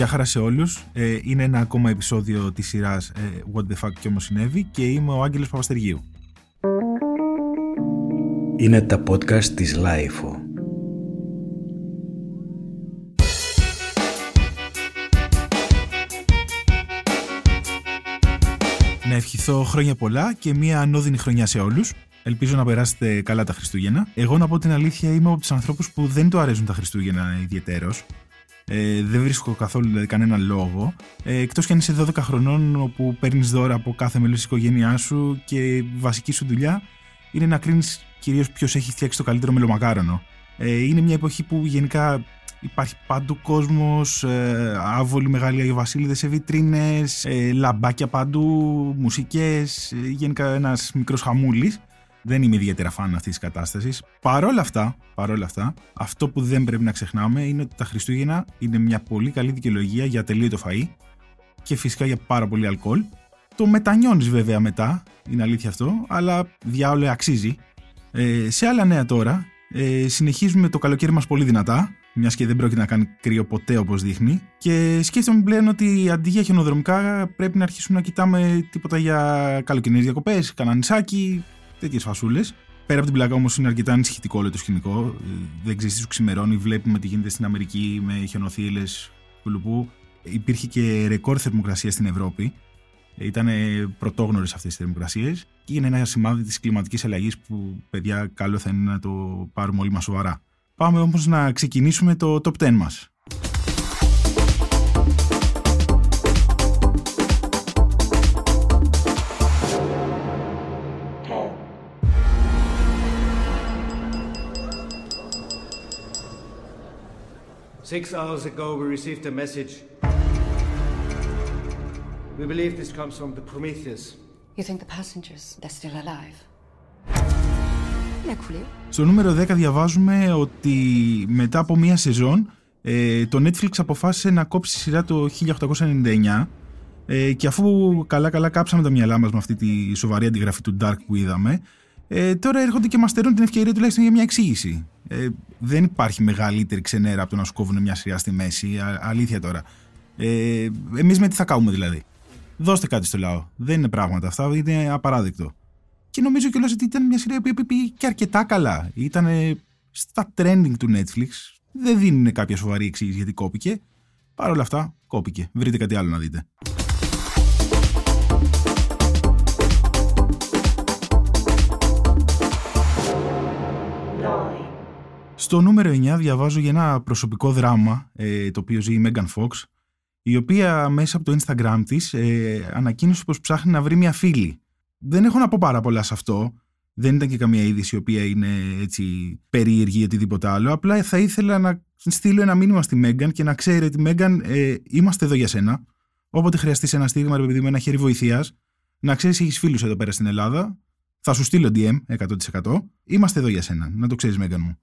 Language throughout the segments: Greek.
Γεια χαρά σε όλους. Ε, είναι ένα ακόμα επεισόδιο της σειράς ε, What the fuck και όμως συνέβη και είμαι ο Άγγελος Παπαστεργίου. Είναι τα podcast της Lifeo. Να ευχηθώ χρόνια πολλά και μια ανώδυνη χρονιά σε όλους. Ελπίζω να περάσετε καλά τα Χριστούγεννα. Εγώ να πω την αλήθεια είμαι από τους ανθρώπους που δεν του αρέσουν τα Χριστούγεννα ιδιαίτερω. Ε, δεν βρίσκω καθόλου δηλαδή, κανένα λόγο. Ε, Εκτός κι αν είσαι 12 χρονών, όπου παίρνεις δώρα από κάθε μέλος της οικογένειάς σου και η βασική σου δουλειά είναι να κρίνεις κυρίως ποιος έχει φτιάξει το καλύτερο μελομακάρονο. Ε, είναι μια εποχή που γενικά υπάρχει παντού κόσμος, ε, άβολοι μεγάλοι Βασίλειδε σε βιτρίνε, ε, λαμπάκια παντού, μουσικές, ε, γενικά ένας μικρός χαμούλης. Δεν είμαι ιδιαίτερα φαν αυτής της κατάστασης. Παρόλα αυτά, παρόλα αυτά, αυτό που δεν πρέπει να ξεχνάμε είναι ότι τα Χριστούγεννα είναι μια πολύ καλή δικαιολογία για τελείωτο φαΐ και φυσικά για πάρα πολύ αλκοόλ. Το μετανιώνεις βέβαια μετά, είναι αλήθεια αυτό, αλλά διάολο αξίζει. Ε, σε άλλα νέα τώρα, ε, συνεχίζουμε το καλοκαίρι μας πολύ δυνατά, μιας και δεν πρόκειται να κάνει κρύο ποτέ όπως δείχνει. Και σκέφτομαι πλέον ότι αντί για χιονοδρομικά πρέπει να αρχίσουμε να κοιτάμε τίποτα για καλοκαιρινές διακοπές, κανανισάκι, τέτοιες φασούλες. Πέρα από την πλάκα όμως είναι αρκετά ανησυχητικό όλο το σκηνικό. Δεν ξέρεις τι σου ξημερώνει. Βλέπουμε τι γίνεται στην Αμερική με χιονοθύελε κουλουπού. Υπήρχε και ρεκόρ θερμοκρασίας στην Ευρώπη. Ήταν πρωτόγνωρες αυτές τι θερμοκρασίες και είναι ένα σημάδι της κλιματικής αλλαγής που, παιδιά, καλό θα είναι να το πάρουμε όλοι μας σοβαρά. Πάμε όμως να ξεκινήσουμε το top 10 μας. Six hours ago, we received a message. We believe this comes from the Prometheus. You think the passengers, they're still alive? Il a coulé. Στο νούμερο 10 διαβάζουμε ότι μετά από μία σεζόν ε, το Netflix αποφάσισε να κόψει τη σειρά το 1899 ε, και αφού καλά καλά κάψαμε τα μυαλά μας με αυτή τη σοβαρή αντιγραφή του Dark που είδαμε ε, τώρα έρχονται και μας στερούν την ευκαιρία τουλάχιστον για μια εξήγηση. Ε, δεν υπάρχει μεγαλύτερη ξενέρα από το να σου κόβουν μια σειρά στη μέση, α, αλήθεια τώρα. Ε, εμείς με τι θα κάνουμε δηλαδή; Δώστε κάτι στο λαό. Δεν είναι πράγματα αυτά, είναι απαράδεκτο. Και νομίζω κιόλας ότι ήταν μια σειρά που πήγε και αρκετά καλά. Ήταν στα trending του Netflix. Δεν δίνουν κάποια σοβαρή εξήγηση γιατί κόπηκε. Παρ' όλα αυτά, κόπηκε. Βρείτε κάτι άλλο να δείτε. Στο νούμερο 9 διαβάζω για ένα προσωπικό δράμα ε, το οποίο ζει η Megan Fox η οποία μέσα από το Instagram της ε, ανακοίνωσε πως ψάχνει να βρει μια φίλη. Δεν έχω να πω πάρα πολλά σε αυτό. Δεν ήταν και καμία είδηση η οποία είναι έτσι περίεργη ή οτιδήποτε άλλο. Απλά θα ήθελα να στείλω ένα μήνυμα στη Μέγκαν και να ξέρει ότι Μέγκαν ε, είμαστε εδώ για σένα. Όποτε χρειαστείς ένα στίγμα, ρε παιδί με ένα χέρι βοηθείας, να ξέρεις έχεις φίλους εδώ πέρα στην Ελλάδα. Θα σου στείλω DM 100%. Είμαστε εδώ για σένα. Να το ξέρεις, Μέγκαν μου.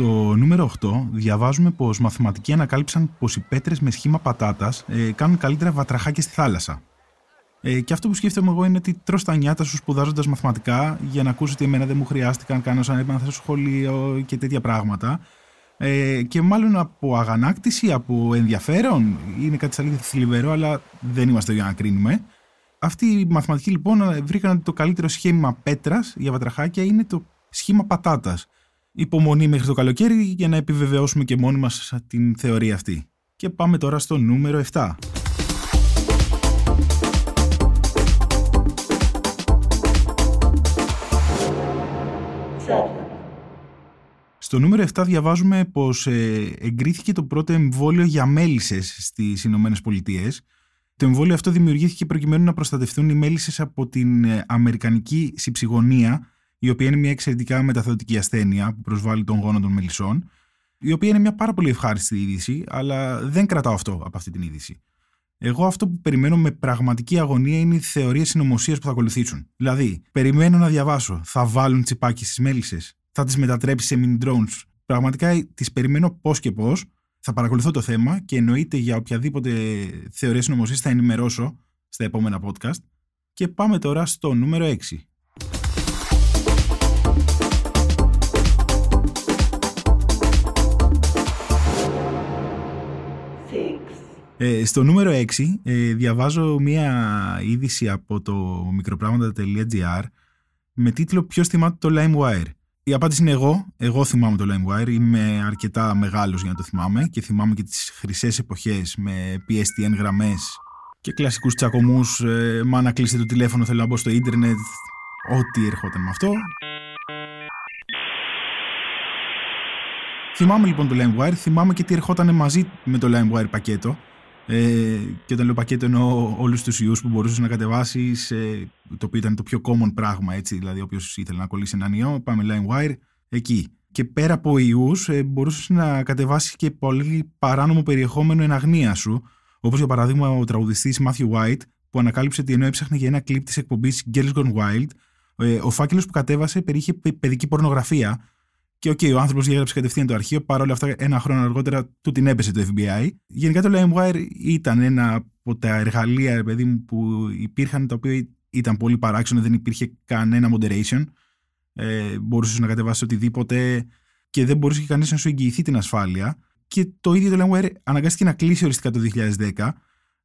Στο νούμερο 8 διαβάζουμε πως μαθηματικοί ανακάλυψαν πως οι πέτρες με σχήμα πατάτας ε, κάνουν καλύτερα βατραχάκια στη θάλασσα. Ε, και αυτό που σκέφτομαι εγώ είναι ότι τρως τα νιάτα σου σπουδάζοντας μαθηματικά για να ακούσει ότι εμένα δεν μου χρειάστηκαν, κάνω σαν έπαιρνα στο σχολείο και τέτοια πράγματα. Ε, και μάλλον από αγανάκτηση, από ενδιαφέρον, είναι κάτι σαν λίγο θλιβερό, αλλά δεν είμαστε για να κρίνουμε. Αυτοί οι μαθηματικοί λοιπόν βρήκαν ότι το καλύτερο σχήμα πέτρας για βατραχάκια είναι το σχήμα πατάτας υπομονή μέχρι το καλοκαίρι για να επιβεβαιώσουμε και μόνοι μας την θεωρία αυτή. Και πάμε τώρα στο νούμερο 7. Στο νούμερο 7 διαβάζουμε πως ε, εγκρίθηκε το πρώτο εμβόλιο για μέλισσες στις Ηνωμένες Πολιτείες. Το εμβόλιο αυτό δημιουργήθηκε προκειμένου να προστατευτούν οι μέλισσες από την ε, αμερικανική συψυγωνία η οποία είναι μια εξαιρετικά μεταθεωτική ασθένεια που προσβάλλει τον γόνο των μελισσών, η οποία είναι μια πάρα πολύ ευχάριστη είδηση, αλλά δεν κρατάω αυτό από αυτή την είδηση. Εγώ αυτό που περιμένω με πραγματική αγωνία είναι οι θεωρίες συνωμοσίας που θα ακολουθήσουν. Δηλαδή, περιμένω να διαβάσω, θα βάλουν τσιπάκι στις μέλισσες, θα τις μετατρέψει σε mini drones. Πραγματικά τις περιμένω πώς και πώς. Θα παρακολουθώ το θέμα και εννοείται για οποιαδήποτε θεωρία συνωμοσίας θα ενημερώσω στα επόμενα podcast. Και πάμε τώρα στο νούμερο 6. Ε, στο νούμερο 6 ε, διαβάζω μία είδηση από το μικροπράγματα.gr με τίτλο «Ποιος θυμάται το LimeWire». Η απάντηση είναι εγώ. Εγώ θυμάμαι το LimeWire. Είμαι αρκετά μεγάλος για να το θυμάμαι και θυμάμαι και τις χρυσές εποχές με PSTN γραμμές και κλασικούς τσακωμούς. Ε, μα να κλείσετε το τηλέφωνο, θέλω να μπω στο ίντερνετ. Ό,τι ερχόταν με αυτό. Θυμάμαι λοιπόν το LimeWire, θυμάμαι και τι ερχόταν μαζί με το LimeWire πακέτο. Ε, και όταν λέω πακέτο εννοώ όλους τους ιούς που μπορούσες να κατεβάσεις, ε, το οποίο ήταν το πιο common πράγμα, έτσι. Δηλαδή, όποιος ήθελε να κολλήσει έναν ιό, πάμε LimeWire, εκεί. Και πέρα από ιούς, ε, μπορούσες να κατεβάσεις και πολύ παράνομο περιεχόμενο εν αγνοία σου. Όπως για παράδειγμα ο τραγουδιστής Matthew White, που ανακάλυψε ότι ενώ έψαχνε για ένα κλιπ της εκπομπής Girls Gone Wild, ε, ο φάκελος που κατέβασε περιείχε παιδική πορνογραφία, και OK, okay, ο άνθρωπος διέγραψε κατευθείαν το αρχείο. Παρ' όλα αυτά, ένα χρόνο αργότερα του την έπεσε το FBI. Γενικά το LimeWire ήταν ένα από τα εργαλεία παιδί μου, που υπήρχαν, τα οποία ήταν πολύ παράξενο, δεν υπήρχε κανένα moderation. Ε, μπορούσες να κατεβάσεις οτιδήποτε και δεν μπορούσε κανείς να σου εγγυηθεί την ασφάλεια. Και το ίδιο το LimeWire αναγκάστηκε να κλείσει οριστικά το 2010.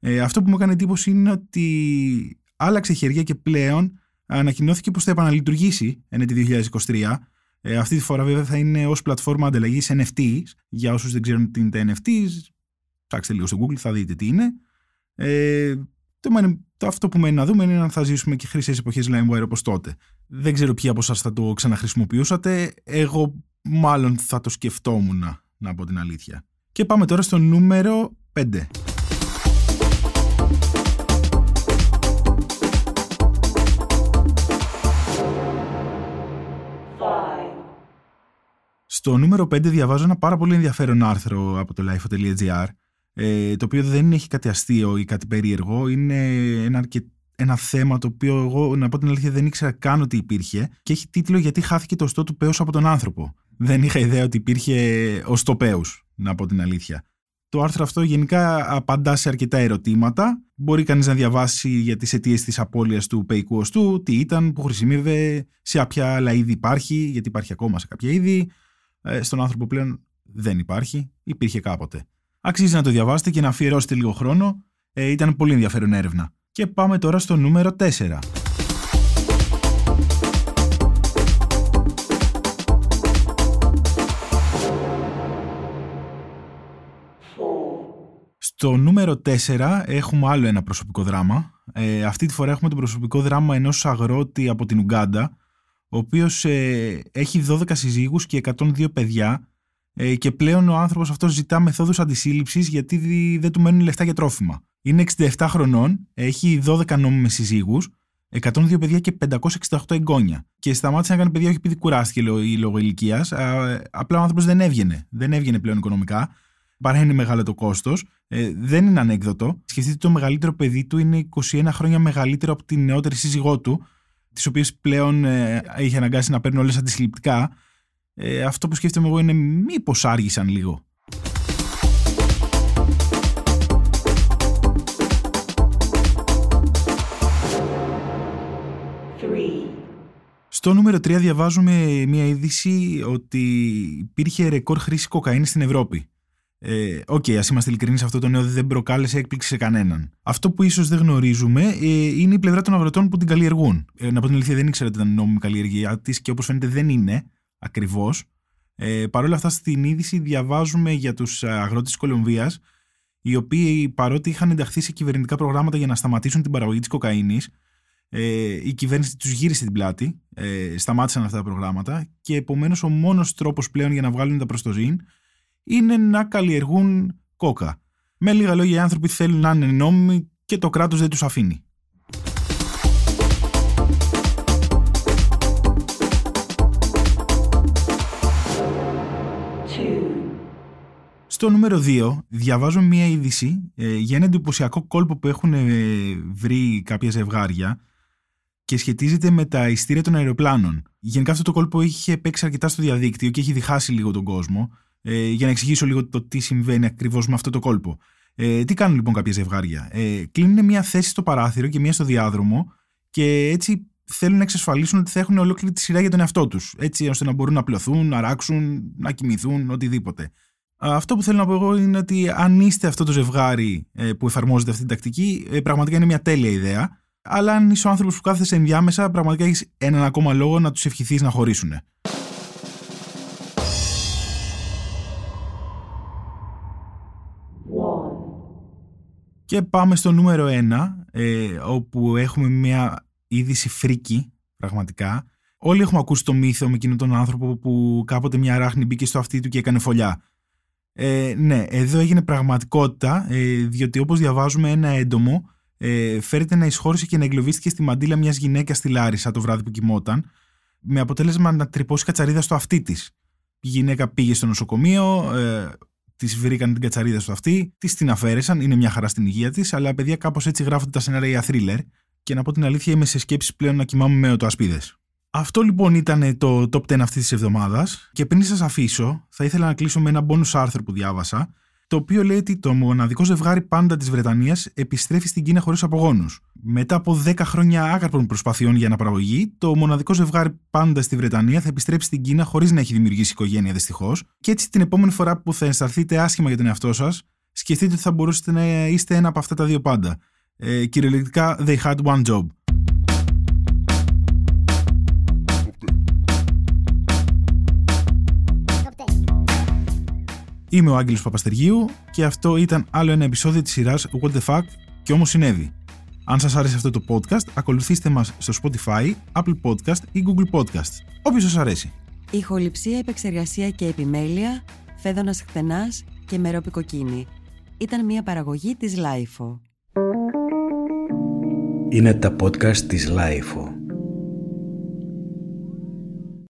Ε, αυτό που μου έκανε εντύπωση είναι ότι άλλαξε χέρια και πλέον ανακοινώθηκε πως θα επαναλειτουργήσει εν 2023 ε, αυτή τη φορά βέβαια θα είναι ως πλατφόρμα ανταλλαγής NFTs. Για όσους δεν ξέρουν τι είναι τα NFTs, ψάξτε λίγο στο Google, θα δείτε τι είναι. Ε, το, το, αυτό που μένει να δούμε είναι αν θα ζήσουμε και χρήσιες εποχές LimeWire όπως τότε. Δεν ξέρω ποιοι από εσάς θα το ξαναχρησιμοποιούσατε. Εγώ μάλλον θα το σκεφτόμουν, να πω την αλήθεια. Και πάμε τώρα στο νούμερο 5. Στο νούμερο 5 διαβάζω ένα πάρα πολύ ενδιαφέρον άρθρο από το lifeo.gr ε, το οποίο δεν έχει κάτι αστείο ή κάτι περίεργο. Είναι ένα, ένα θέμα το οποίο εγώ, να πω την αλήθεια, δεν ήξερα καν ότι υπήρχε και έχει τίτλο «Γιατί χάθηκε το οστό του πέους από τον άνθρωπο». Δεν είχα ιδέα ότι υπήρχε οστό πέους, να πω την αλήθεια. Το άρθρο αυτό γενικά απαντά σε αρκετά ερωτήματα. Μπορεί κανείς να διαβάσει για τις αιτίες της απώλειας του πεϊκού οστού, τι ήταν, που χρησιμεύε, σε ποια άλλα είδη υπάρχει, γιατί υπάρχει ακόμα σε κάποια είδη, ε, στον άνθρωπο πλέον δεν υπάρχει, υπήρχε κάποτε. Αξίζει να το διαβάσετε και να αφιερώσετε λίγο χρόνο, ε, ήταν πολύ ενδιαφέρον έρευνα. Και πάμε τώρα στο νούμερο 4. Στο νούμερο 4 έχουμε άλλο ένα προσωπικό δράμα. Ε, αυτή τη φορά έχουμε το προσωπικό δράμα ενός αγρότη από την Ουγκάντα, ο οποίος ε, έχει 12 συζύγους και 102 παιδιά ε, και πλέον ο άνθρωπος αυτός ζητά μεθόδους αντισύλληψης γιατί δεν του μένουν λεφτά για τρόφιμα. Είναι 67 χρονών, έχει 12 νόμιμες συζύγους, 102 παιδιά και 568 εγγόνια. Και σταμάτησε να κάνει παιδιά όχι επειδή κουράστηκε ή λόγω ηλικίας. Απλά ο άνθρωπος δεν έβγαινε. Δεν έβγαινε πλέον οικονομικά. Παρά είναι μεγάλο το κόστος. Ε, δεν είναι ανέκδοτο. Σκεφτείτε το μεγαλύτερο παιδί του είναι 21 χρόνια μεγαλύτερο από την νεότερη σύζυγό του τις οποίες πλέον ε, είχε αναγκάσει να παίρνουν όλες αντισυλληπτικά. Ε, αυτό που σκέφτομαι εγώ είναι μήπως άργησαν λίγο. Στο νούμερο 3 διαβάζουμε μια είδηση ότι υπήρχε ρεκόρ χρήσης κοκαΐνης στην Ευρώπη. Ε, οκ, ε, okay, ας είμαστε ειλικρινείς, αυτό το νέο δεν προκάλεσε έκπληξη σε κανέναν. Αυτό που ίσως δεν γνωρίζουμε ε, είναι η πλευρά των αγροτών που την καλλιεργούν. Ε, να πω την αλήθεια, δεν ήξερα ότι ήταν νόμιμη καλλιεργία της και όπως φαίνεται δεν είναι ακριβώς. Ε, Παρ' όλα αυτά, στην είδηση διαβάζουμε για τους αγρότες της Κολομβίας, οι οποίοι παρότι είχαν ενταχθεί σε κυβερνητικά προγράμματα για να σταματήσουν την παραγωγή της κοκαίνης, ε, η κυβέρνηση τους γύρισε την πλάτη, ε, σταμάτησαν αυτά τα προγράμματα και επομένως ο μόνος τρόπος πλέον για να βγάλουν τα προστοζήν είναι να καλλιεργούν κόκα. Με λίγα λόγια, οι άνθρωποι θέλουν να είναι νόμιμοι και το κράτος δεν τους αφήνει. Στο νούμερο 2 διαβάζω μία είδηση ε, για ένα εντυπωσιακό κόλπο που έχουν ε, βρει κάποια ζευγάρια και σχετίζεται με τα ειστήρια των αεροπλάνων. Γενικά αυτό το κόλπο είχε παίξει αρκετά στο διαδίκτυο και έχει διχάσει λίγο τον κόσμο ε, για να εξηγήσω λίγο το τι συμβαίνει ακριβώς με αυτό το κόλπο. Ε, τι κάνουν λοιπόν κάποια ζευγάρια; Ε, κλείνουν μια θέση στο παράθυρο και μια στο διάδρομο και έτσι θέλουν να εξασφαλίσουν ότι θα έχουν ολόκληρη τη σειρά για τον εαυτό τους. Έτσι ώστε να μπορούν να πλωθούν, να ράξουν, να κοιμηθούν, οτιδήποτε. Αυτό που θέλω να πω εγώ είναι ότι αν είστε αυτό το ζευγάρι ε, που εφαρμόζεται αυτή την τακτική, ε, πραγματικά είναι μια τέλεια ιδέα. Αλλά αν είσαι ο άνθρωπος που κάθεσαι ενδιάμεσα, πραγματικά έχεις έναν ακόμα λόγο να τους ευχηθείς να χωρίσουν. Και πάμε στο νούμερο 1, ε, όπου έχουμε μια είδηση φρίκη, πραγματικά. Όλοι έχουμε ακούσει το μύθο με εκείνον τον άνθρωπο που κάποτε μια ράχνη μπήκε στο αυτί του και έκανε φωλιά. Ε, ναι, εδώ έγινε πραγματικότητα, ε, διότι όπως διαβάζουμε ένα έντομο ε, φέρεται να εισχώρησε και να εγκλωβίστηκε στη μαντήλα μιας γυναίκας στη Λάρισα το βράδυ που κοιμόταν, με αποτέλεσμα να τρυπώσει κατσαρίδα στο αυτί της. Η γυναίκα πήγε στο νοσοκομείο, ε, τη βρήκαν την κατσαρίδα στο αυτί, τη την αφαίρεσαν, είναι μια χαρά στην υγεία της, αλλά παιδιά κάπως έτσι γράφονται τα σενάρια thriller. Και να πω την αλήθεια, είμαι σε σκέψη πλέον να κοιμάμαι με οτοασπίδες. Αυτό λοιπόν ήταν το top 10 αυτής της εβδομάδας. Και πριν σας αφήσω, θα ήθελα να κλείσω με ένα bonus άρθρο που διάβασα, το οποίο λέει ότι το μοναδικό ζευγάρι πάντα της Βρετανίας επιστρέφει στην Κίνα χωρίς απογόνους. Μετά από 10 χρόνια άκαρπων προσπαθειών για αναπαραγωγή, το μοναδικό ζευγάρι πάντα στη Βρετανία θα επιστρέψει στην Κίνα χωρίς να έχει δημιουργήσει οικογένεια δυστυχώς. Και έτσι την επόμενη φορά που θα αισθανθείτε άσχημα για τον εαυτό σας, σκεφτείτε ότι θα μπορούσατε να είστε ένα από αυτά τα δύο πάντα. Ε, κυριολεκτικά, they had one job. Είμαι ο Άγγελος Παπαστεργίου και αυτό ήταν άλλο ένα επεισόδιο της σειράς What the Fuck και όμως συνέβη. Αν σας άρεσε αυτό το podcast, ακολουθήστε μας στο Spotify, Apple Podcast ή Google Podcast. Όποιος σας αρέσει. Ηχοληψία, επεξεργασία και επιμέλεια, φέδωνας χτενάς και μερόπικοκίνη. Ήταν μια παραγωγή της Lifeo. Είναι τα podcast της Lifeo.